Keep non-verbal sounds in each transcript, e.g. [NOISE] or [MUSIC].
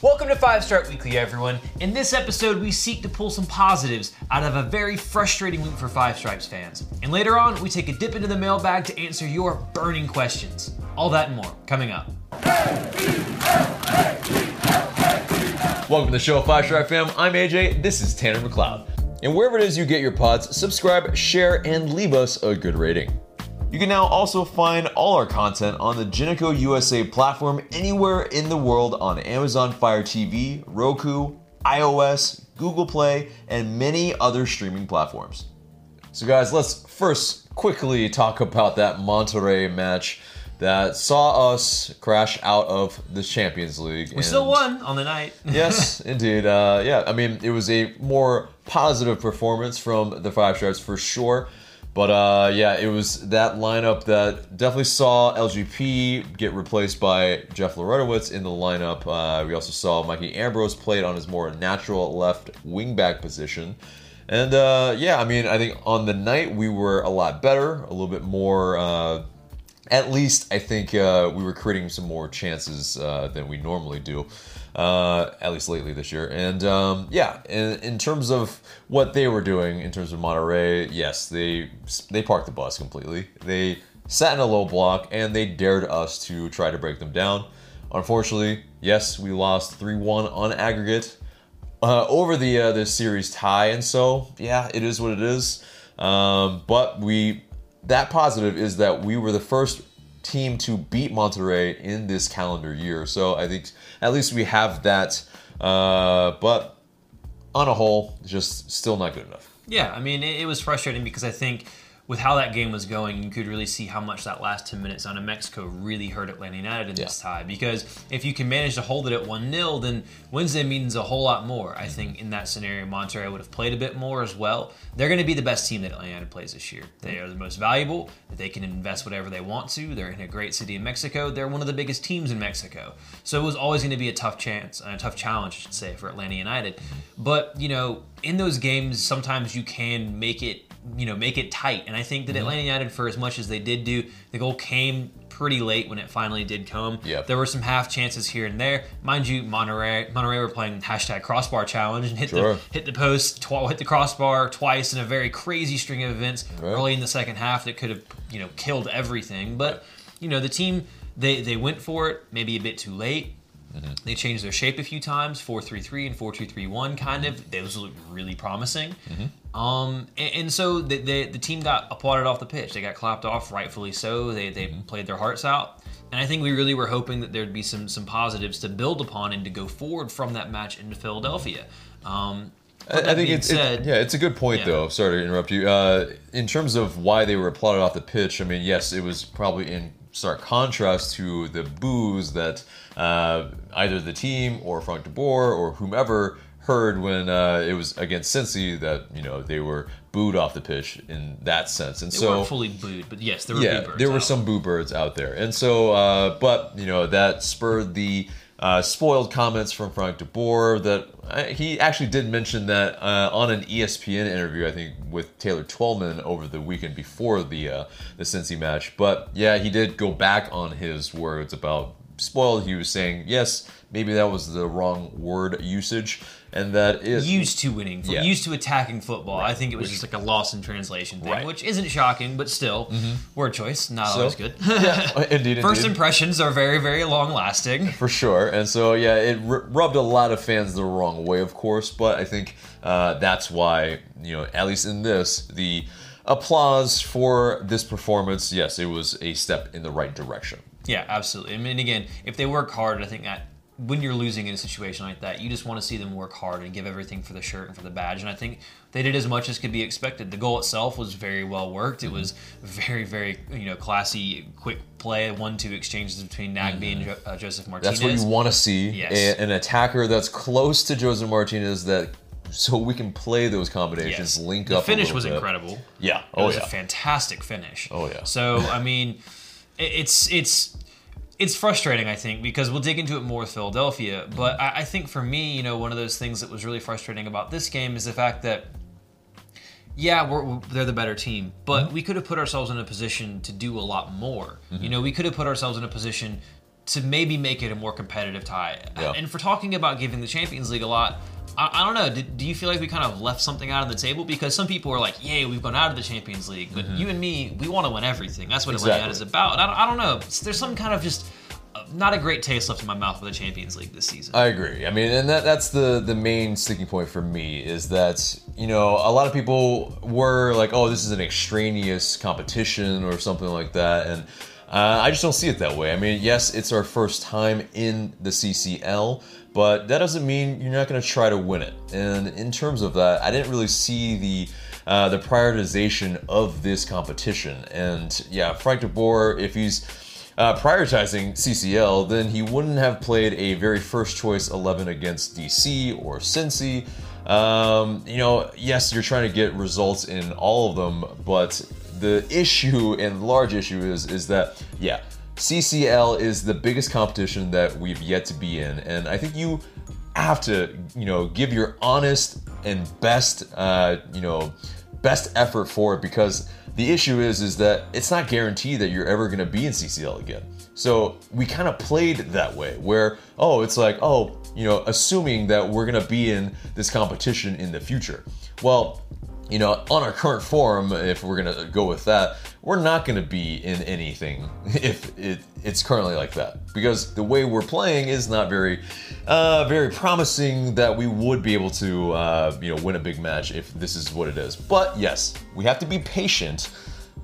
Welcome to Five Star Weekly, everyone. In this episode, we seek to pull some positives out of a very frustrating week for Five Stripes fans. And later on, we take a dip into the mailbag to answer your burning questions. All that and more coming up. Welcome to the show, Five Star fam. I'm AJ. This is Tanner McLeod. And wherever it is you get your pods, subscribe, share, and leave us a good rating. You can now also find all our content on the Jinico USA platform anywhere in the world on Amazon Fire TV, Roku, iOS, Google Play, and many other streaming platforms. So, guys, let's first quickly talk about that Monterrey match that saw us crash out of the Champions League. We still won on the night. [LAUGHS] yes, indeed. Uh, yeah, I mean, it was a more positive performance from the Five Stripes for sure. But uh, yeah, it was that lineup that definitely saw LGP get replaced by Jeff Larentowicz in the lineup. Uh, we also saw Mikey Ambrose played on his more natural left wingback position. And uh, yeah, I mean, I think on the night we were a lot better, a little bit more. Uh, at least I think uh, we were creating some more chances uh, than we normally do uh, at least lately this year. And um, yeah, in, in, terms of what they were doing in terms of Monterrey, yes, they they parked the bus completely. They sat in a low block and they dared us to try to break them down. Unfortunately, yes, we lost three one on aggregate uh, over the uh, the series tie, and so yeah, it is what it is. Um, but we that positive is that we were the first team to beat Monterrey in this calendar year. So I think at least we have that. Uh, but on a whole, just still not good enough. Yeah, I mean, it, it was frustrating because I think with how that game was going, you could really see how much that last 10 minutes on a Mexico really hurt Atlanta United in yeah. this tie. Because if you can manage to hold it at 1 0, then Wednesday means a whole lot more. I think in that scenario, Monterrey would have played a bit more as well. They're going to be the best team that Atlanta United plays this year. They are the most valuable. They can invest whatever they want to. They're in a great city in Mexico. They're one of the biggest teams in Mexico. So it was always going to be a tough chance, a tough challenge, I should say, for Atlanta United. But, you know, in those games, sometimes you can make it you know make it tight. And I think that mm-hmm. Atlanta United, for as much as they did do, the goal came pretty late when it finally did come. Yep. There were some half chances here and there. Mind you, Monterrey Monterrey were playing hashtag crossbar challenge and hit sure. the hit the post, tw- hit the crossbar twice in a very crazy string of events right. early in the second half that could have you know killed everything. But you know the team they they went for it maybe a bit too late. Mm-hmm. They changed their shape a few times, four three three and four two three one, kind of. Those look really promising. Mm-hmm. Um, and, and, so the, the, the team got applauded off the pitch. They got clapped off, rightfully so. They they mm-hmm. played their hearts out, and I think we really were hoping that there'd be some some positives to build upon and to go forward from that match into Philadelphia. Um, I think it's said, it, yeah, it's a good point yeah. though. Sorry to interrupt you. Uh, in terms of why they were applauded off the pitch, I mean, yes, it was probably in stark contrast to the boos that uh, either the team or Frank de Boer or whomever heard when uh, it was against Cincy that you know they were booed off the pitch in that sense, and they so weren't fully booed, but yes, there were yeah, there out. were some boo birds out there, and so uh, but you know that spurred the uh, spoiled comments from Frank de Boer that uh, he actually did mention that uh, on an ESPN interview, I think with Taylor Twellman over the weekend before the uh, the Cincy match. But yeah, he did go back on his words about spoiled. He was saying yes, maybe that was the wrong word usage and that is used to winning, yeah. used to attacking football. Right. I think it was which, just like a loss in translation thing, right. which isn't shocking, but still, mm-hmm. word choice not so, always good. [LAUGHS] yeah, [LAUGHS] indeed. First indeed. impressions are very, very long lasting for sure, and so yeah, it r- rubbed a lot of fans the wrong way, of course. But I think uh, that's why you know, at least in this, the applause for this performance, yes, it was a step in the right direction. Yeah, absolutely. I mean, again, if they work hard, I think that when you're losing in a situation like that, you just want to see them work hard and give everything for the shirt and for the badge. And I think they did as much as could be expected. The goal itself was very well worked. It was very, very you know classy, quick play, one-two exchanges between Nagbe mm-hmm. and uh, Josef Martinez. That's what you want to see. Yes. A, an attacker that's close to Josef Martinez that so we can play those combinations, yes. link the up. The finish was bit. incredible. Yeah, oh it was yeah. a fantastic finish. Oh yeah. So I mean, it's it's it's frustrating, I think, because we'll dig into it more with Philadelphia. But I, I, think for me, you know, one of those things that was really frustrating about this game is the fact that, yeah, we're, they're the better team, but mm-hmm. we could have put ourselves in a position to do a lot more. Mm-hmm. You know, we could have put ourselves in a position to maybe make it a more competitive tie. Yeah. And for talking about giving the Champions League a lot, I, I don't know. Do, do you feel like we kind of left something out on the table? Because some people are like, "Yay, we've gone out of the Champions League," but you and me, we want to win everything. That's what Mm-hmm. Exactly. Atlanta is about. And I, don't- I don't know. There's some kind of just uh, not a great taste left in my mouth for the Champions League this season. I agree. I mean, and that that's the the main sticking point for me is that you know a lot of people were like, oh, this is an extraneous competition or something like that, and uh, I just don't see it that way. I mean, yes, it's our first time in the CCL, but that doesn't mean you're not going to try to win it. And in terms of that, I didn't really see the uh, the prioritization of this competition. And yeah, Frank de Boer, if he's uh, prioritizing CCL, then he wouldn't have played a very first choice 11 against DC or Cincy. Um, you know, yes, you're trying to get results in all of them, but the issue and large issue is is that yeah, CCL is the biggest competition that we've yet to be in, and I think you have to you know give your honest and best uh, you know best effort for it because the issue is is that it's not guaranteed that you're ever going to be in CCL again. So we kind of played that way where oh it's like oh you know assuming that we're going to be in this competition in the future. Well, you know, on our current form, if we're gonna go with that, we're not gonna be in anything [LAUGHS] if it, it's currently like that because the way we're playing is not very, uh, very promising that we would be able to, uh, you know, win a big match if this is what it is. But yes, we have to be patient.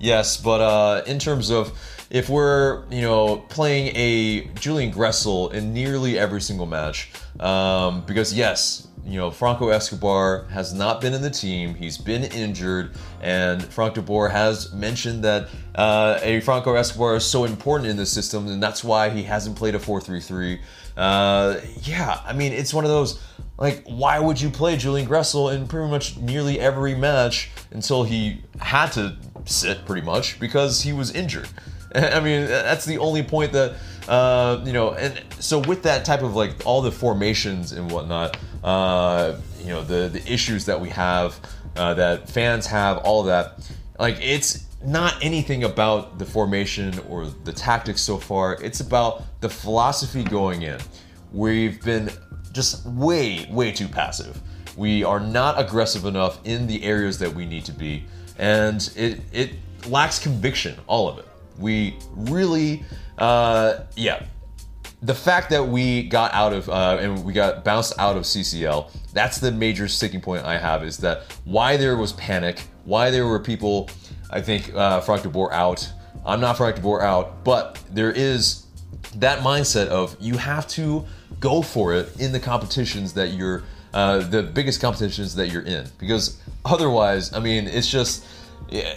Yes, but uh, in terms of if we're you know playing a Julian Gressel in nearly every single match, um, because yes, you know, Franco Escobar has not been in the team. He's been injured, and Frank de Boer has mentioned that uh, a Franco Escobar is so important in the system, and that's why he hasn't played a 4 3 3. Uh, yeah, I mean, it's one of those, like, why would you play Julian Gressel in pretty much nearly every match until he had to sit, pretty much, because he was injured? [LAUGHS] I mean, that's the only point that uh, you know. And so with that type of like all the formations and whatnot, uh, you know, the the issues that we have, uh, that fans have, all that, like it's not anything about the formation or the tactics so far. It's about the philosophy going in. We've been just way, way too passive. We are not aggressive enough in the areas that we need to be, and it it lacks conviction. All of it we really uh yeah the fact that we got out of uh, and we got bounced out of CCL, that's the major sticking point I have is that why there was panic, why there were people, I think uh, Frank de Boer out. I'm not Frank de Boer out, but there is that mindset of you have to go for it in the competitions that you're, uh, the biggest competitions that you're in, because otherwise, I mean, it's just. Yeah,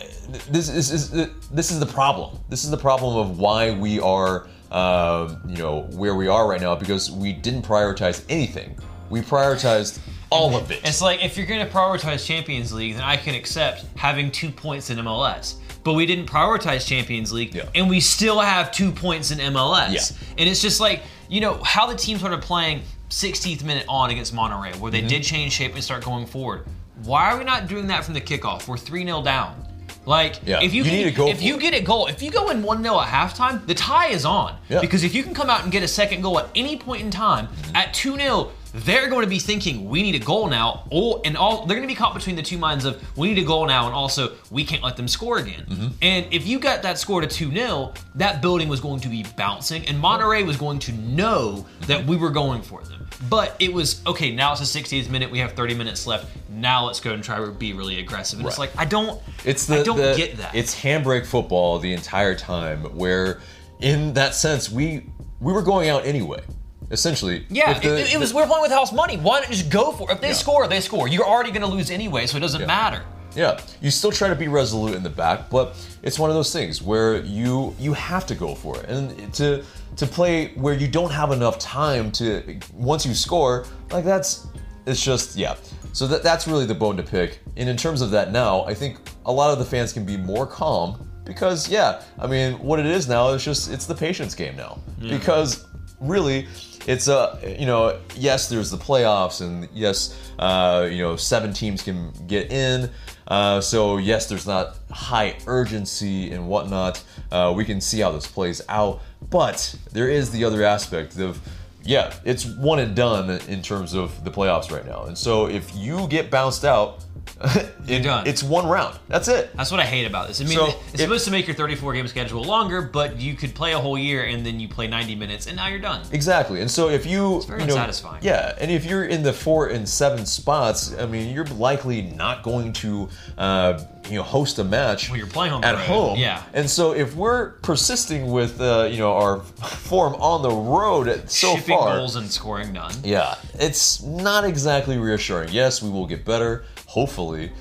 this is, is this is the problem. This is the problem of why we are, uh, you know, where we are right now because we didn't prioritize anything. We prioritized all of it. It's like if you're going to prioritize Champions League, then I can accept having two points in MLS. But we didn't prioritize Champions League, Yeah. and we still have two points in MLS. Yeah. And it's just like you know how the team started playing 16th minute on against Monterrey, where Mm-hmm. they did change shape and start going forward. Why are we not doing that from the kickoff? We're three 0 down. Like Yeah. if you, You can- need to go if you it. get a goal, if you go in one 0 at halftime, the tie is on. Yeah. Because if you can come out and get a second goal at any point in time at 2 0, they're going to be thinking we need a goal now. Oh, and all they're going to be caught between the two minds of we need a goal now, and also we can't let them score again. Mm-hmm. And if you got that score to 2 0, that building was going to be bouncing, and Monterrey was going to know mm-hmm. that we were going for them. But it was okay. Now it's the 60th minute. We have 30 minutes left. Now let's go and try to be really aggressive. And it's like I don't. It's the, I don't the- get that. It's handbrake football the entire time, where in that sense we we were going out anyway. Essentially, Yeah, the- it, it was we're playing with house money. Why not just go for it? If they Yeah. score, they score. You're already going to lose anyway, so it doesn't matter. Yeah, you still try to be resolute in the back, but it's one of those things where you you have to go for it, and to to play where you don't have enough time to once you score, like that's it's just yeah. So that that's really the bone to pick. And in terms of that now, I think a lot of the fans can be more calm because yeah, I mean what it is now is just it's the patience game now mm-hmm. because really it's a you know yes there's the playoffs and yes uh, you know seven teams can get in uh, so yes there's not high urgency and whatnot uh, we can see how this plays out But there is the other aspect of, yeah, it's one and done in terms of the playoffs right now. And so if you get bounced out, [LAUGHS] it, done. it's one round. That's it. That's what I hate about this. I mean, So, it's supposed to make your 34 game schedule longer, but you could play a whole year and then you play 90 minutes and now you're done. Exactly. And so if you, very you know, unsatisfying. Yeah, and if you're in the four and seven spots, I mean, you're likely not going to, uh, you know, host a match. Well, you're playing the at road, home. yeah. And so if we're persisting with, uh, you know, our form on the road so Shipping far, goals and scoring none. yeah, it's not exactly reassuring. Yes, we will get better, hopefully,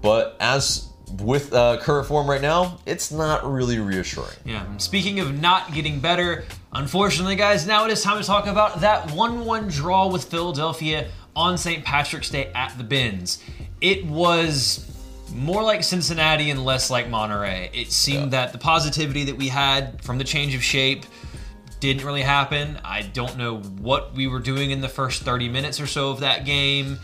but as with uh, current form right now, it's not really reassuring. Yeah. Speaking of not getting better, unfortunately, guys, now it is time to talk about that 1 1 draw with Philadelphia on St. Patrick's Day at the Benz. It was more like Cincinnati and less like Monterrey. It seemed Yeah. that the positivity that we had from the change of shape didn't really happen. I don't know what we were doing in the first 30 minutes or so of that game.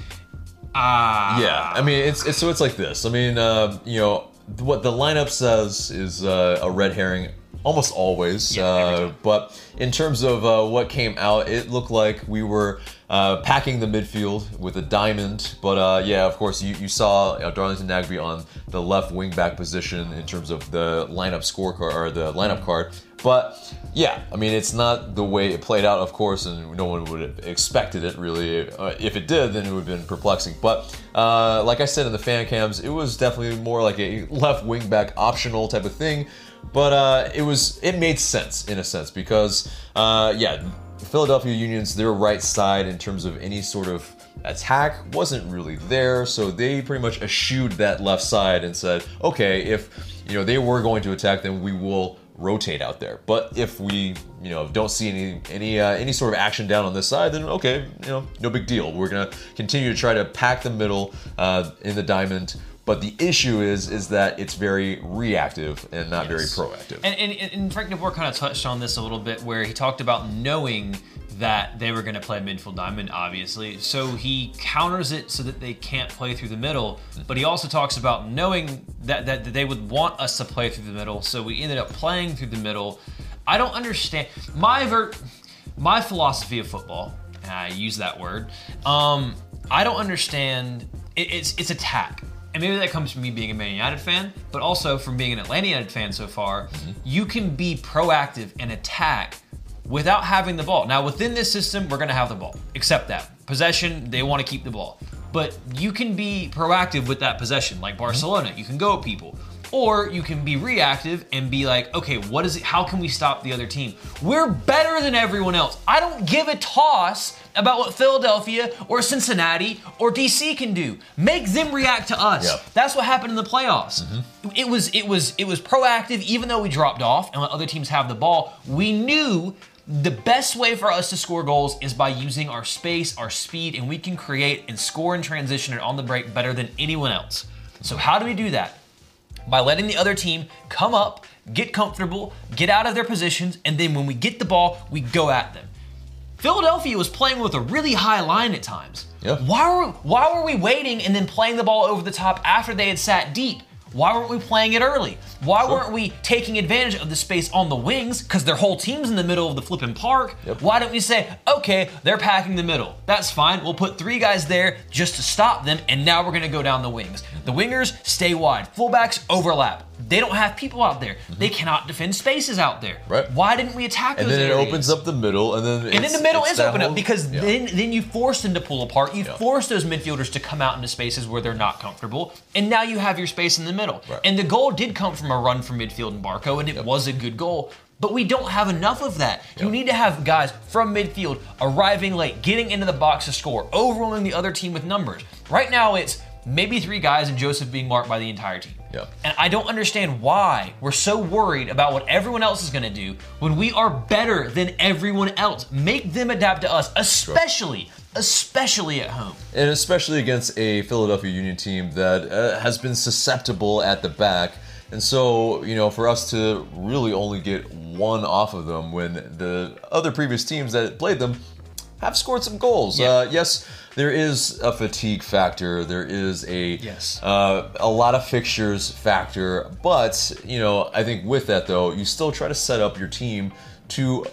Ah. Yeah, I mean, it's, it's so it's like this. I mean, um, you know, what the lineup says is uh, a red herring almost always. Yeah, uh, but in terms of uh, what came out, it looked like we were uh, packing the midfield with a diamond. But uh, yeah, of course, you, you saw uh, Darlington Nagbe on the left wing back position in terms of the lineup scorecard or the lineup card. But yeah, I mean, it's not the way it played out, of course, and no one would have expected it really. Uh, if it did, then it would have been perplexing. But uh, like I said in the fan cams, it was definitely more like a left wing back optional type of thing. But uh, it was it made sense in a sense because uh, yeah, Philadelphia Union's their right side in terms of any sort of attack wasn't really there, so they pretty much eschewed that left side and said, okay, if you know they were going to attack, then we will rotate out there. But if we, you know, don't see any any uh, any sort of action down on this side, then okay, you know, no big deal. We're gonna continue to try to pack the middle uh, in the diamond. But the issue is is that it's very reactive and not very proactive. And, and, and Frank de Boer kind of touched on this a little bit, where he talked about knowing that they were going to play midfield diamond, obviously. So he counters it so that they can't play through the middle. But he also talks about knowing that, that, that they would want us to play through the middle. So we ended up playing through the middle. I don't understand. My ver- my philosophy of football, and I use that word, um, I don't understand. It, it's it's attack. And maybe that comes from me being a Man United fan, but also from being an Atlanta United fan so far. Mm-hmm. You can be proactive and attack without having the ball. Now, within this system, we're going to have the ball. Accept that. Possession, they want to keep the ball. But you can be proactive with that possession, like mm-hmm. Barcelona. You can go at people. Or you can be reactive and be like, okay, what is it? How can we stop the other team? We're better than everyone else. I don't give a toss about what Philadelphia or Cincinnati or DC can do. Make them react to us. Yep. That's what happened in the playoffs. Mm-hmm. It was it was it was proactive, even though we dropped off and let other teams have the ball. We knew the best way for us to score goals is by using our space, our speed, and we can create and score in transition and on the break better than anyone else. So how do we do that? By letting the other team come up, get comfortable, get out of their positions, and then when we get the ball, we go at them. Philadelphia was playing with a really high line at times. Yeah. Why were why were we waiting and then playing the ball over the top after they had sat deep? Why weren't we playing it early? Why weren't we taking advantage of the space on the wings? Because their whole team's in the middle of the flipping park. Yep. Why don't we say, okay, they're packing the middle. That's fine. We'll put three guys there just to stop them, and now we're gonna go down the wings. The wingers stay wide. Fullbacks overlap. They don't have people out there. They cannot defend spaces out there. Mm-hmm. Right. Why didn't we attack and those And then it opens up the middle, and then And then the middle is open whole- up because yeah. then then you force them to pull apart. You Yeah. force those midfielders to come out into spaces where they're not comfortable, and now you have your space in the middle. Right. And the goal did come from a run from midfield and Barco, and it was a good goal. But we don't have enough of that. You need to have guys from midfield arriving late, getting into the box to score, overwhelming the other team with numbers. Right now, it's maybe three guys and Josef being marked by the entire team. Yep. And I don't understand why we're so worried about what everyone else is going to do when we are better than everyone else. Make them adapt to us, especially, especially at home. and especially against a Philadelphia Union team that uh, has been susceptible at the back. And so, you know, for us to really only get one off of them when the other previous teams that played them have scored some goals. Yeah. Uh, yes, there is a fatigue factor. There is a Yes. uh, a lot of fixtures factor. But you know, I think with that though, you still try to set up your team to,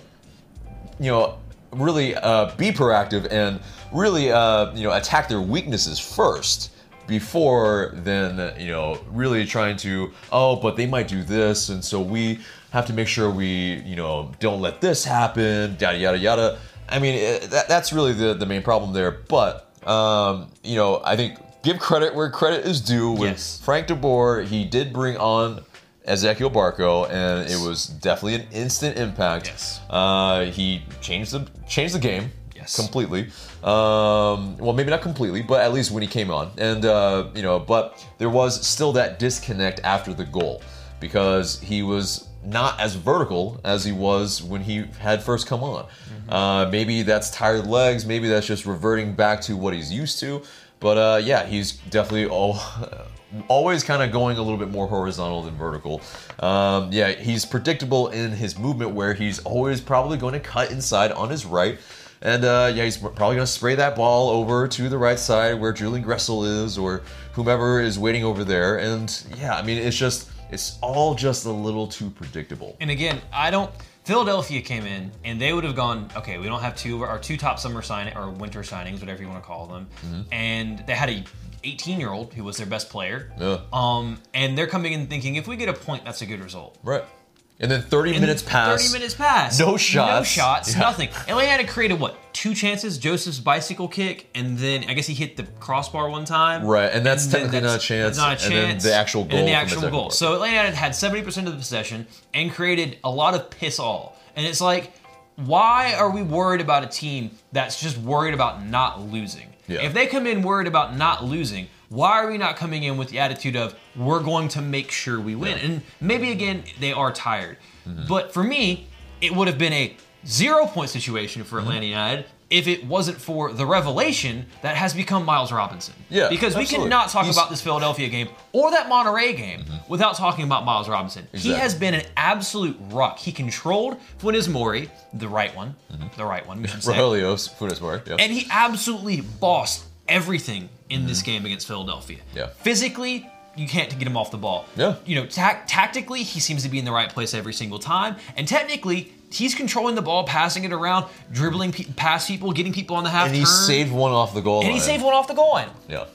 you know, really uh, be proactive and really, uh, you know, attack their weaknesses first before then, you know, really trying to, oh, but they might do this, and so we have to make sure we, you know, don't let this happen, yada, yada, yada. I mean, it, that, that's really the, the main problem there. But, um, you know, I think give credit where credit is due. With Yes. Frank de Boer, he did bring on Ezequiel Barco, and it was definitely an instant impact. Yes. Uh, he changed the changed the game. Yes. Completely. Um, well, maybe not completely, but at least when he came on, and uh, you know, but there was still that disconnect after the goal because he was not as vertical as he was when he had first come on. Uh, maybe that's tired legs. Maybe that's just reverting back to what he's used to. But uh, yeah, he's definitely all, [LAUGHS] always kind of going a little bit more horizontal than vertical. Um, yeah, he's predictable in his movement where he's always probably going to cut inside on his right. And uh, yeah, he's probably going to spray that ball over to the right side where Julian Gressel is or whomever is waiting over there. And yeah, I mean, it's just, it's all just a little too predictable. And again, I don't. Philadelphia came in and they would have gone, okay, we don't have two our two top summer sign or winter signings, whatever you want to call them, Mm-hmm. and they had a 18 year old who was their best player. Yeah. Um, and they're coming in thinking if we get a point, that's a good result. Right. And then 30 And minutes pass. 30 minutes pass. No shots. No shots. Yeah. Nothing. Atlanta had created what? Two chances. Josef's bicycle kick, and then I guess he hit the crossbar one time. Right, and that's then technically not a chance, That's not a and then chance. the actual goal. And then the actual goal. So Atlanta had 70% of the possession and created a lot of piss all. And it's like, why are we worried about a team that's just worried about not losing? Yeah. If they come in worried about not losing, why are we not coming in with the attitude of we're going to make sure we win? Yeah. And maybe again they are tired, Mm-hmm. but for me, it would have been a zero point situation Mm-hmm. for Atlanta United if it wasn't for the revelation that has become Miles Robinson. Yeah, because we absolutely. cannot talk He's- about this Philadelphia game or that Monterrey game without talking about Miles Robinson. He has been an absolute rock. He controlled Funes Mori, the right one, the right one, we should [LAUGHS] say. Rogelio's Funes Mori. Yeah. And he absolutely bossed everything in this game against Philadelphia. Mm-hmm. Yeah. Physically, you can't get him off the ball. Yeah. You know, tac- tactically, he seems to be in the right place every single time. And technically, he's controlling the ball, passing it around, dribbling pe- past people, getting people on the half and he turn. saved one off the goal and line. he saved one off the goal line. Yeah.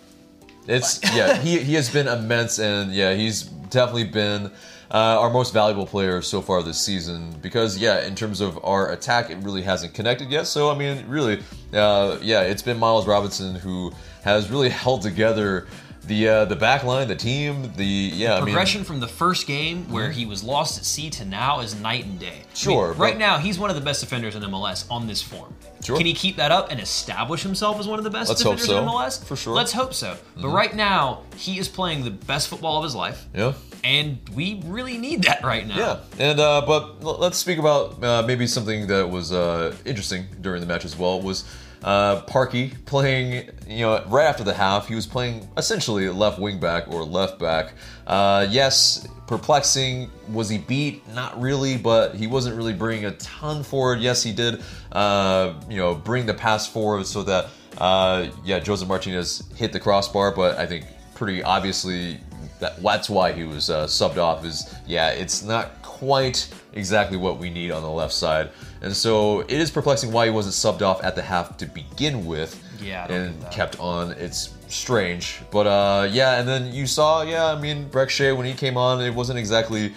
It's yeah, he, he has been immense and yeah, he's definitely been uh, our most valuable player so far this season because yeah, in terms of our attack, it really hasn't connected yet. So I mean, really, uh, yeah, it's been Miles Robinson who has really [LAUGHS] held together the uh, the back line, the team, the yeah, I mean, Progression from the first game where he was lost at sea to now is night and day. I mean, Sure, right now, he's one of the best defenders in MLS on this form. Sure. Can he keep that up and establish himself as one of the best Let's hope defenders in so, MLS? for sure. Mm-hmm. Let's hope so. But right now, he is playing the best football of his life. yeah. And we really need that right now. Yeah, and uh, but let's speak about uh, maybe something that was uh, interesting during the match as well was uh, Parkey playing. You know, right after the half, he was playing essentially left wing back or left back. Uh, yes, perplexing. Was he beat? Not really, but he wasn't really bringing a ton forward. Yes, he did. Uh, you know, bring the pass forward so that uh, yeah, Josef Martinez hit the crossbar, but I think pretty obviously that, that's why he was uh, subbed off. Is yeah, it's not quite exactly what we need on the left side, and so it is perplexing why he wasn't subbed off at the half to begin with. Yeah, and kept on. It's strange, but uh, yeah, and then you saw, yeah, I mean, Brek Shea when he came on, it wasn't exactly.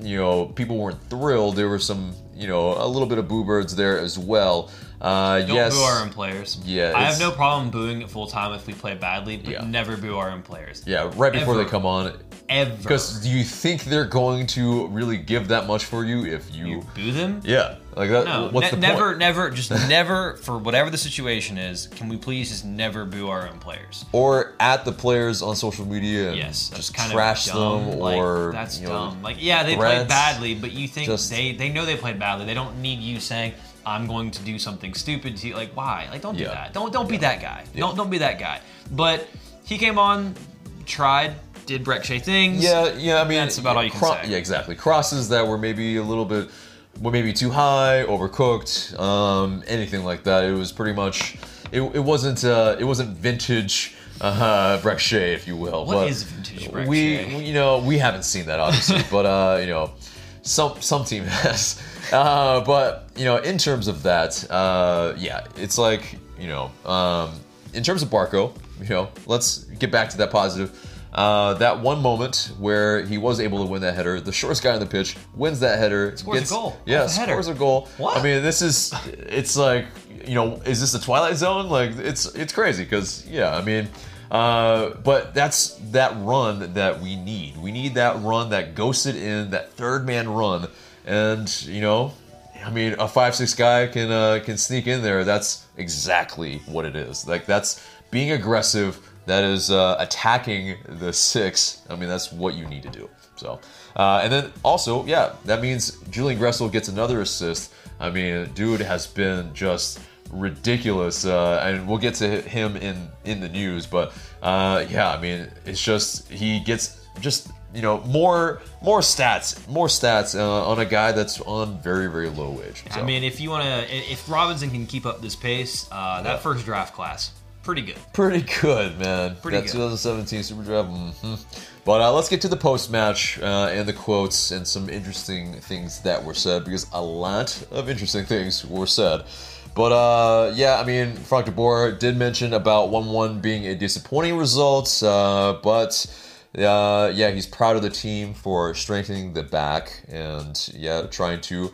You know, people weren't thrilled. There were some, you know, a little bit of boo birds there as well. Uh, Don't yes, boo our own players. Yeah, I have no problem booing it full time if we play badly, but Yeah. never boo our own players. yeah, right before Ever. they come on, Ever. Because do you think they're going to really give that much for you if you? you boo them? yeah, like that. No, what's ne- the never, point? never, just [LAUGHS] never, for whatever the situation is, can we please just never boo our own players? Or at the players on social media and Yes, just kind trash of dumb. them, like, or that's you know, dumb. Like, yeah, they threats. played badly, but you think Just- they they know they played badly. They don't need you saying I'm going to do something stupid to you. Like, why? Like, don't do Yeah. that. Don't don't be that guy. Yeah. Don't don't be that guy. But he came on, tried, did Brek things. Yeah, yeah. I mean, That's about yeah, all you can cro- say. Yeah, exactly. Crosses that were maybe a little bit, were maybe too high, overcooked, um, anything like that. It was pretty much. It, it wasn't. Uh, it wasn't vintage. Uh, Brek if you will. What but is vintage Brek we, we- you know, we haven't seen that obviously, [LAUGHS] but uh, you know, some some team has. Uh, but you know, in terms of that, uh, yeah, it's like you know, um, in terms of Barco, you know, let's get back to that positive. Uh, that one moment where he was able to win that header, the shortest guy on the pitch wins that header, scores gets, a goal. Yeah, scores a goal. What? I mean, this is it's like you know, is this the Twilight Zone? Like it's it's crazy because yeah, I mean. Uh, but that's that run that we need. We need that run, that ghosted in, that third man run, and you know, I mean, a five six guy can uh, can sneak in there. That's exactly what it is. Like that's being aggressive. That is uh, attacking the six. I mean, that's what you need to do. So, uh, and then also, yeah, that means Julian Gressel gets another assist. I mean, dude has been just ridiculous, uh, and we'll get to him in in the news. But uh, yeah, I mean, it's just he gets just you know more more stats, more stats uh, on a guy that's on very very low wage. So. I mean, if you want to, if Robinson can keep up this pace, uh, that yeah. first draft class. Pretty good. Pretty good, man. Pretty that good. 2017 Super Draft. Mm-hmm. But uh, let's get to the post match uh, and the quotes and some interesting things that were said because a lot of interesting things were said. But uh, yeah, I mean, Frank de Boer did mention about 1 1 being a disappointing result, uh, but uh, yeah, he's proud of the team for strengthening the back and yeah, trying to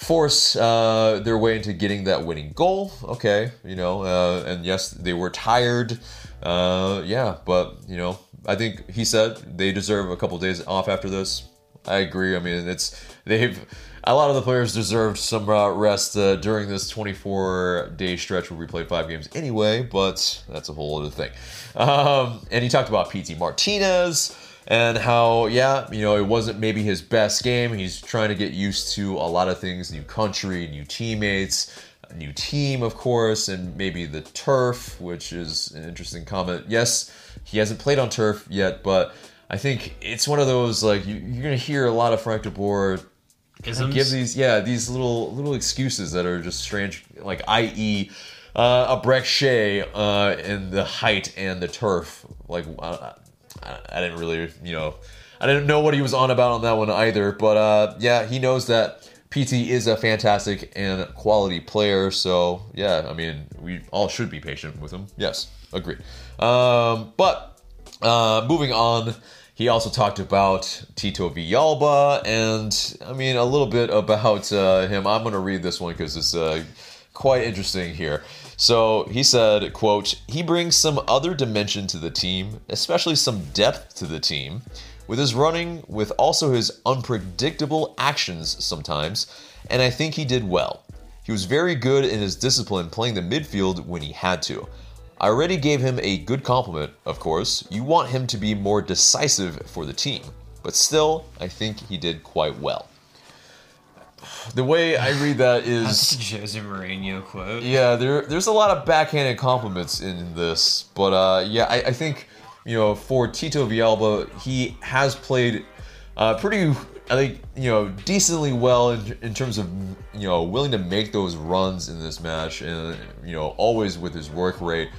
force uh, their way into getting that winning goal. Okay, you know, uh, and yes, they were tired. Uh, yeah, but you know, I think he said they deserve a couple of days off after this. I agree. I mean, it's they've a lot of the players deserved some uh, rest uh, during this 24 day stretch where we played five games anyway, but that's a whole other thing. Um, and he talked about Pity Martinez and how, yeah, you know, it wasn't maybe his best game. He's trying to get used to a lot of things new country, new teammates, a new team, of course, and maybe the turf, which is an interesting comment. Yes, he hasn't played on turf yet, but. I think it's one of those like you, are gonna hear a lot of Frank de Boer give these yeah these little little excuses that are just strange like i.e uh, a Brek Shea uh, in the height and the turf like I, I, didn't really you know I didn't know what he was on about on that one either but uh, yeah he knows that Pity is a fantastic and quality player so yeah I mean we all should be patient with him yes agree um, but uh, moving on he also talked about Tito Villalba and, I mean, a little bit about uh, him. I'm going to read this one because it's uh, quite interesting here. So he said, quote, he brings some other dimension to the team, especially some depth to the team, with his running, with also his unpredictable actions sometimes, and I think he did well. He was very good in his discipline playing the midfield when he had to. I already gave him a good compliment, of course. You want him to be more decisive for the team. But still, I think he did quite well. The way I read that [LAUGHS] is That's Jose Mourinho quote. Yeah, there, there's a lot of backhanded compliments in this, but uh, yeah, I, I, think you know for Tito Villalba, he has played uh, pretty, I think you know decently well in, in terms of you know willing to make those runs in this match, and you know always with his work rate.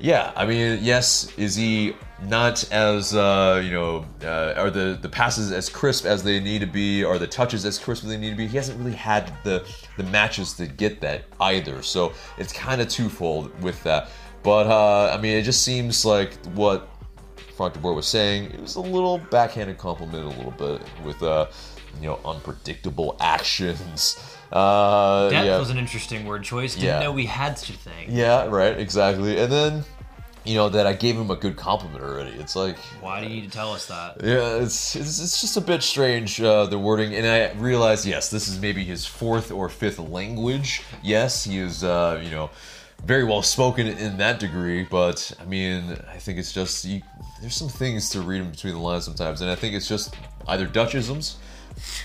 Yeah, I mean, yes, is he not as uh, you know, uh, are the the passes as crisp as they need to be? Are the touches as crisp as they need to be? He hasn't really had the the matches to get that either, so it's kind of twofold with that. But uh, I mean, it just seems like what Frank de Boer was saying. It was a little backhanded compliment, a little bit with uh, you know, unpredictable [LAUGHS] actions. Uh, Depth yeah. was an interesting word choice. Didn't yeah. know we had such a thing. Yeah, right, exactly. And then, you know, that I gave him a good compliment already. It's like, why do you need to tell us that? Yeah, it's it's, it's just a bit strange uh, the wording, and I realize yes, this is maybe his fourth or fifth language. Yes, he is, uh, you know. Very well spoken in that degree, but I mean, I think it's just you, there's some things to read in between the lines sometimes, and I think it's just either Dutchisms,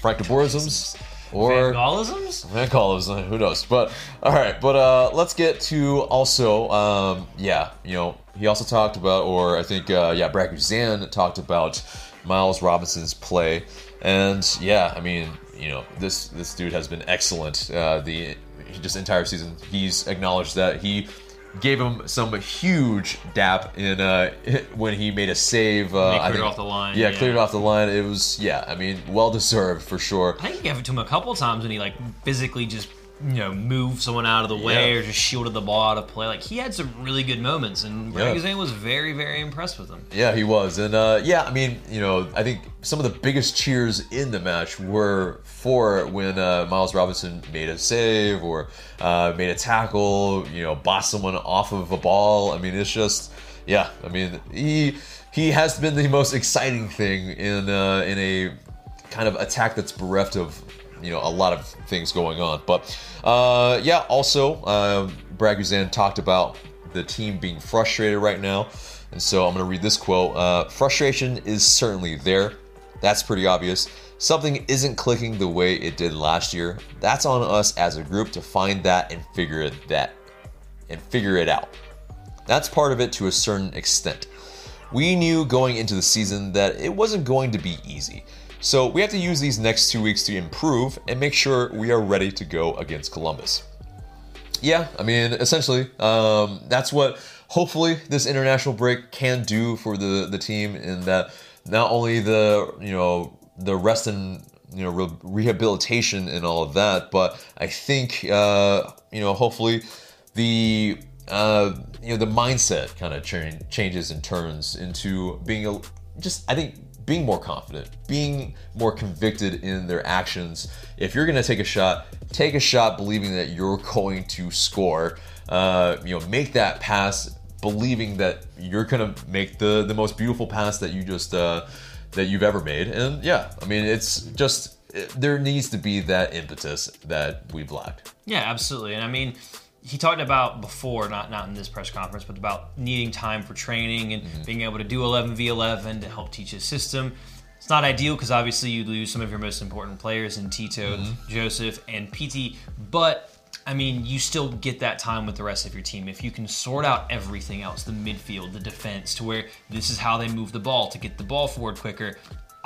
Boerisms, or Van Gaalism, who knows? But all right, but uh, let's get to also, um, yeah, you know, he also talked about, or I think, uh, yeah, Brad Guzan talked about Miles Robinson's play, and yeah, I mean, you know, this this dude has been excellent. Uh, the just entire season, he's acknowledged that he gave him some huge dap in uh, [LAUGHS] when he made a save. Uh, He I cleared think- off the line, Yeah, yeah. cleared off the line. It was yeah. I mean, well deserved for sure. I think he gave it to him a couple times and he like physically just you know move someone out of the way Yeah. or just shielded the ball out of play. Like he had some really good moments, and Yeah. Brad Guzan was very very impressed with him. Yeah, he was, and uh, yeah, I mean, you know, I think some of the biggest cheers in the match were for when uh, Miles Robinson made a save or uh, made a tackle, you know, bossed someone off of a ball. I mean, it's just, yeah, I mean, he he has been the most exciting thing in uh, in a kind of attack that's bereft of you know a lot of things going on. But uh, yeah, also uh, Brad Guzan talked about the team being frustrated right now, and so I'm going to read this quote: uh, "Frustration is certainly there. That's pretty obvious. Something isn't clicking the way it did last year. That's on us as a group to find that and figure that and figure it out. That's part of it to a certain extent. We knew going into the season that it wasn't going to be easy. So we have to use these next two weeks to improve and make sure we are ready to go against Columbus. Yeah, I mean, essentially, um, that's what hopefully this international break can do for the the team. In that, not only the you know the rest and you know re- rehabilitation and all of that, but I think uh, you know hopefully the uh, you know the mindset kind of cha- changes and turns into being a just I think being more confident, being more convicted in their actions. If you're to take a shot, take a shot believing that you're going to score. Uh, you know, make that pass believing that you're to make the the most beautiful pass that you just uh, that you've ever made. And yeah, I mean, it's just there needs to be that impetus that we've lacked. Yeah, absolutely. And I mean, he talked about before, not not in this press conference, but about needing time for training and Mm-hmm. being able to do 11 v 11 to help teach his system. It's not ideal because obviously you lose some of your most important players in Tito, Mm-hmm. Josef, and Pity. But I mean, you still get that time with the rest of your team if you can sort out everything else, the midfield, the defense, to where this is how they move the ball to get the ball forward quicker.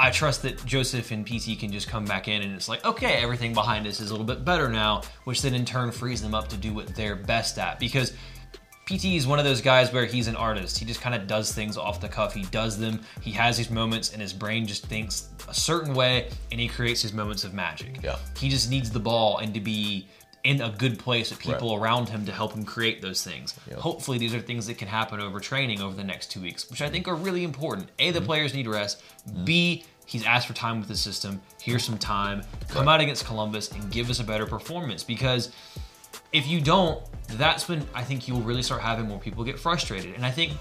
I trust that Josef and Pity can just come back in and it's like, okay, everything behind us is a little bit better now, which then in turn frees them up to do what they're best at. Because Pity is one of those guys where he's an artist. He just kind of does things off the cuff. He does them. He has these moments, and his brain just thinks a certain way, and he creates his moments of magic. Yeah. He just needs the ball and to be in a good place with people around him to help him create those things. Hopefully, these are things that can happen over training over the next two weeks, which I think are really important. A, Mm-hmm. the players need rest. B, he's asked for time with the system. Here's some time. Come out against Columbus and give us a better performance because if you don't, that's when I think you'll really start having more people get frustrated. And I think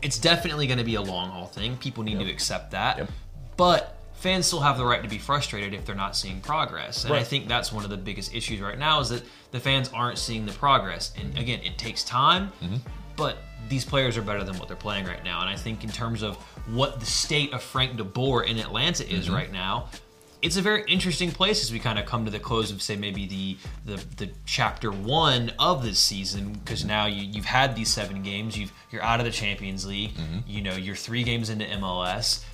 it's definitely going to be a long haul thing. People need to accept that. Yep. But fans still have the right to be frustrated if they're not seeing progress. And I think that's one of the biggest issues right now is that the fans aren't seeing the progress. And again, it takes time, mm-hmm. But these players are better than what they're playing right now. And I think in terms of what the state of Frank de Boer in Atlanta is right now, it's a very interesting place as we kind of come to the close of say maybe the the, the chapter one of this season because now you, you've had these seven games you've you're out of the champions league you know you're three games into mls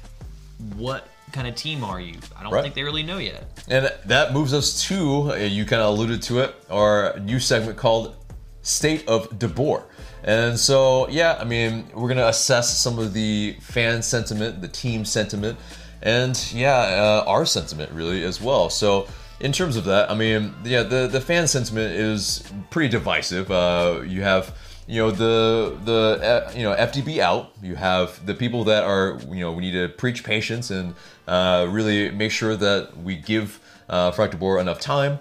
what kind of team are you? I don't Right. think they really know yet. And that moves us to, uh, you kind of alluded to it, our new segment called State of DeBoer. And so, yeah, I mean, we're going to assess some of the fan sentiment, the team sentiment, and yeah, uh, our sentiment really as well. So, in terms of that, I mean, yeah, the, the fan sentiment is pretty divisive. Uh, you have you know the the uh, you know FDB out. You have the people that are you know we need to preach patience and uh, really make sure that we give uh, Frank de Boer enough time.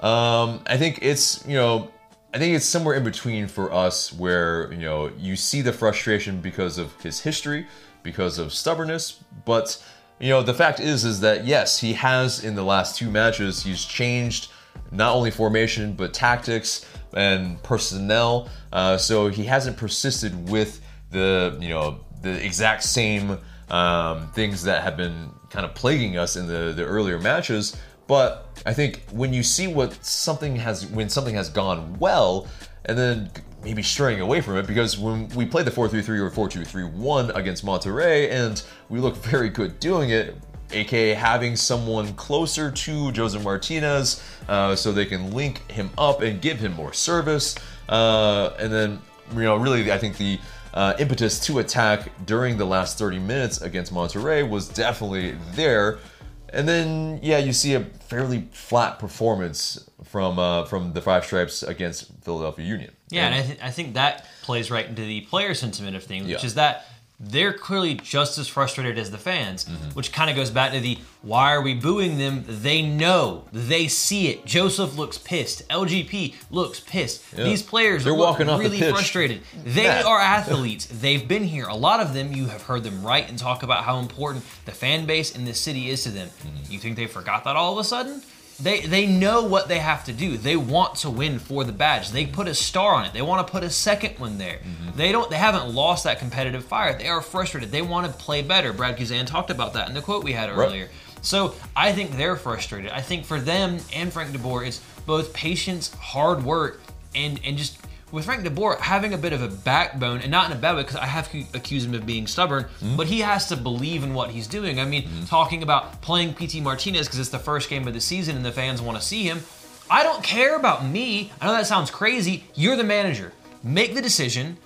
Um, I think it's you know I think it's somewhere in between for us where you know you see the frustration because of his history, because of stubbornness, but you know the fact is is that yes he has in the last two matches he's changed not only formation but tactics and personnel. Uh, so he hasn't persisted with the you know the exact same um, things that have been kind of plaguing us in the the earlier matches. But I think when you see what something has when something has gone well, and then maybe straying away from it, because when we played the 4-3-3 or 4-2-3-1 against Monterrey, and we look very good doing it, aka having someone closer to Jose Martinez uh, so they can link him up and give him more service. Uh, and then, you know, really, I think the uh, impetus to attack during the last 30 minutes against Monterrey was definitely there. And then, yeah, you see a fairly flat performance from uh, from the Five Stripes against Philadelphia Union. Yeah, and, and I, th- I think that plays right into the player sentiment of things, Yeah. which is that they're clearly just as frustrated as the fans, Mm-hmm. which kind of goes back to the why are we booing them? They know, they see it. Josef looks pissed. LGP looks pissed. Yeah. These players They're walking off the really pitch frustrated. [LAUGHS] They are [LAUGHS] athletes. They've been here. A lot of them, you have heard them write and talk about how important the fan base in this city is to them. Mm-hmm. You think they forgot that all of a sudden? They they know what they have to do. They want to win for the badge. They put a star on it. They want to put a second one there. Mm-hmm. They don't. They haven't lost that competitive fire. They are frustrated. They want to play better. Brad Guzan talked about that in the quote we had earlier. So I think they're frustrated. I think for them and Frank de Boer, it's both patience, hard work, and and just with Frank de Boer having a bit of a backbone, and not in a bad way, because I have cu- accused him of being stubborn, Mm-hmm. but he has to believe in what he's doing. I mean, talking about playing Pity Martinez because it's the first game of the season and the fans want to see him. I don't care about me. I know that sounds crazy. You're the manager. Make the decision.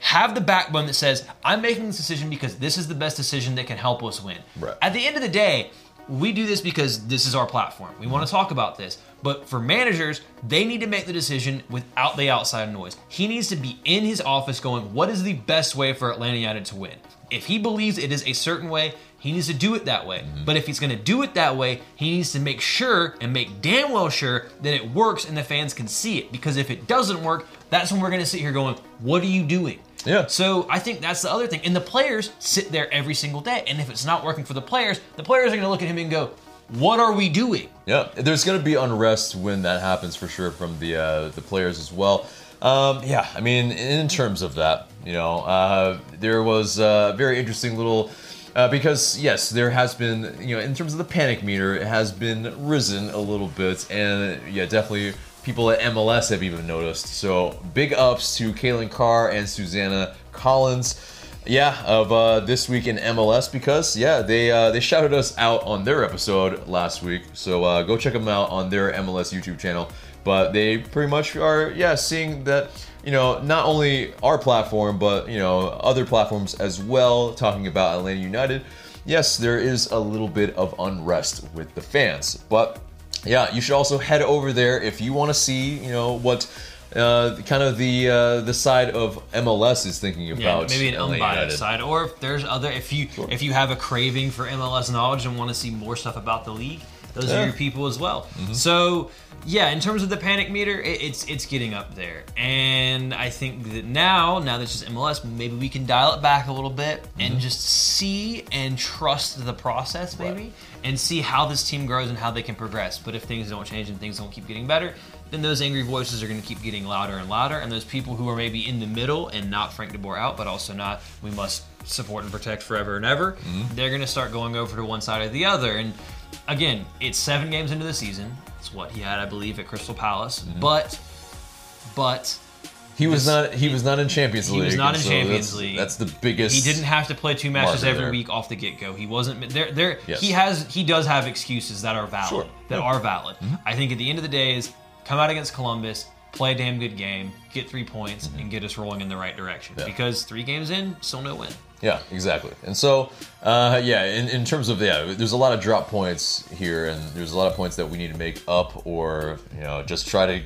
Have the backbone that says, I'm making this decision because this is the best decision that can help us win. Right. At the end of the day, we do this because this is our platform. We want to talk about this. But for managers, they need to make the decision without the outside noise. He needs to be in his office going, what is the best way for Atlanta United to win? If he believes it is a certain way, he needs to do it that way. Mm-hmm. But if he's going to do it that way, he needs to make sure and make damn well sure that it works and the fans can see it. Because if it doesn't work, that's when we're going to sit here going, what are you doing? Yeah. So I think that's the other thing. And the players sit there every single day. And if it's not working for the players, the players are going to look at him and go, "What are we doing?" Yeah, there's going to be unrest when that happens for sure from the uh, the players as well. Um, yeah, I mean, in terms of that, you know, uh, there was a very interesting little. Uh, because yes, there has been you know in terms of the panic meter, it has been risen a little bit, and yeah, definitely people at MLS have even noticed. So big ups to Calen Carr and Susannah Collins yeah of uh, this week in MLS because yeah they uh, they shouted us out on their episode last week. So uh, go check them out on their MLS YouTube channel. But they pretty much are yeah seeing that you know not only our platform but you know other platforms as well talking about Atlanta United. Yes there is a little bit of unrest with the fans but yeah you should also head over there if you want to see you know what uh, kind of the uh, the side of MLS is thinking about. Yeah, maybe an unbiased side, or if there's other, if you if you have a craving for MLS knowledge and want to see more stuff about the league, those Yeah. are your people as well. Mm-hmm. So yeah, in terms of the panic meter, it, it's it's getting up there, and I think that now now that it's just MLS, maybe we can dial it back a little bit Mm-hmm. and just see and trust the process, maybe, and see how this team grows and how they can progress. But if things don't change and things don't keep getting better, then those angry voices are going to keep getting louder and louder. And those people who are maybe in the middle and not Frank de Boer out, but also not we must support and protect forever and ever, they're going to start going over to one side or the other. And again, it's seven games into the season. It's what he had, I believe, at Crystal Palace. But, but He was This- not. He was not in Champions League. He was not in so Champions that's, League. That's the biggest. he didn't have to play two matches every there. week off the get go. He wasn't there. There, Yes. he has. He does have excuses that are valid. Sure. That Yeah. Mm-hmm. are valid. I think at the end of the day is come out against Columbus, play a damn good game, get three points, and get us rolling in the right direction. Mm-hmm. Yeah. Because three games in, still no win. Yeah, exactly. And so, uh, yeah, in, in terms of yeah, there's a lot of drop points here, and there's a lot of points that we need to make up, or you know, just try to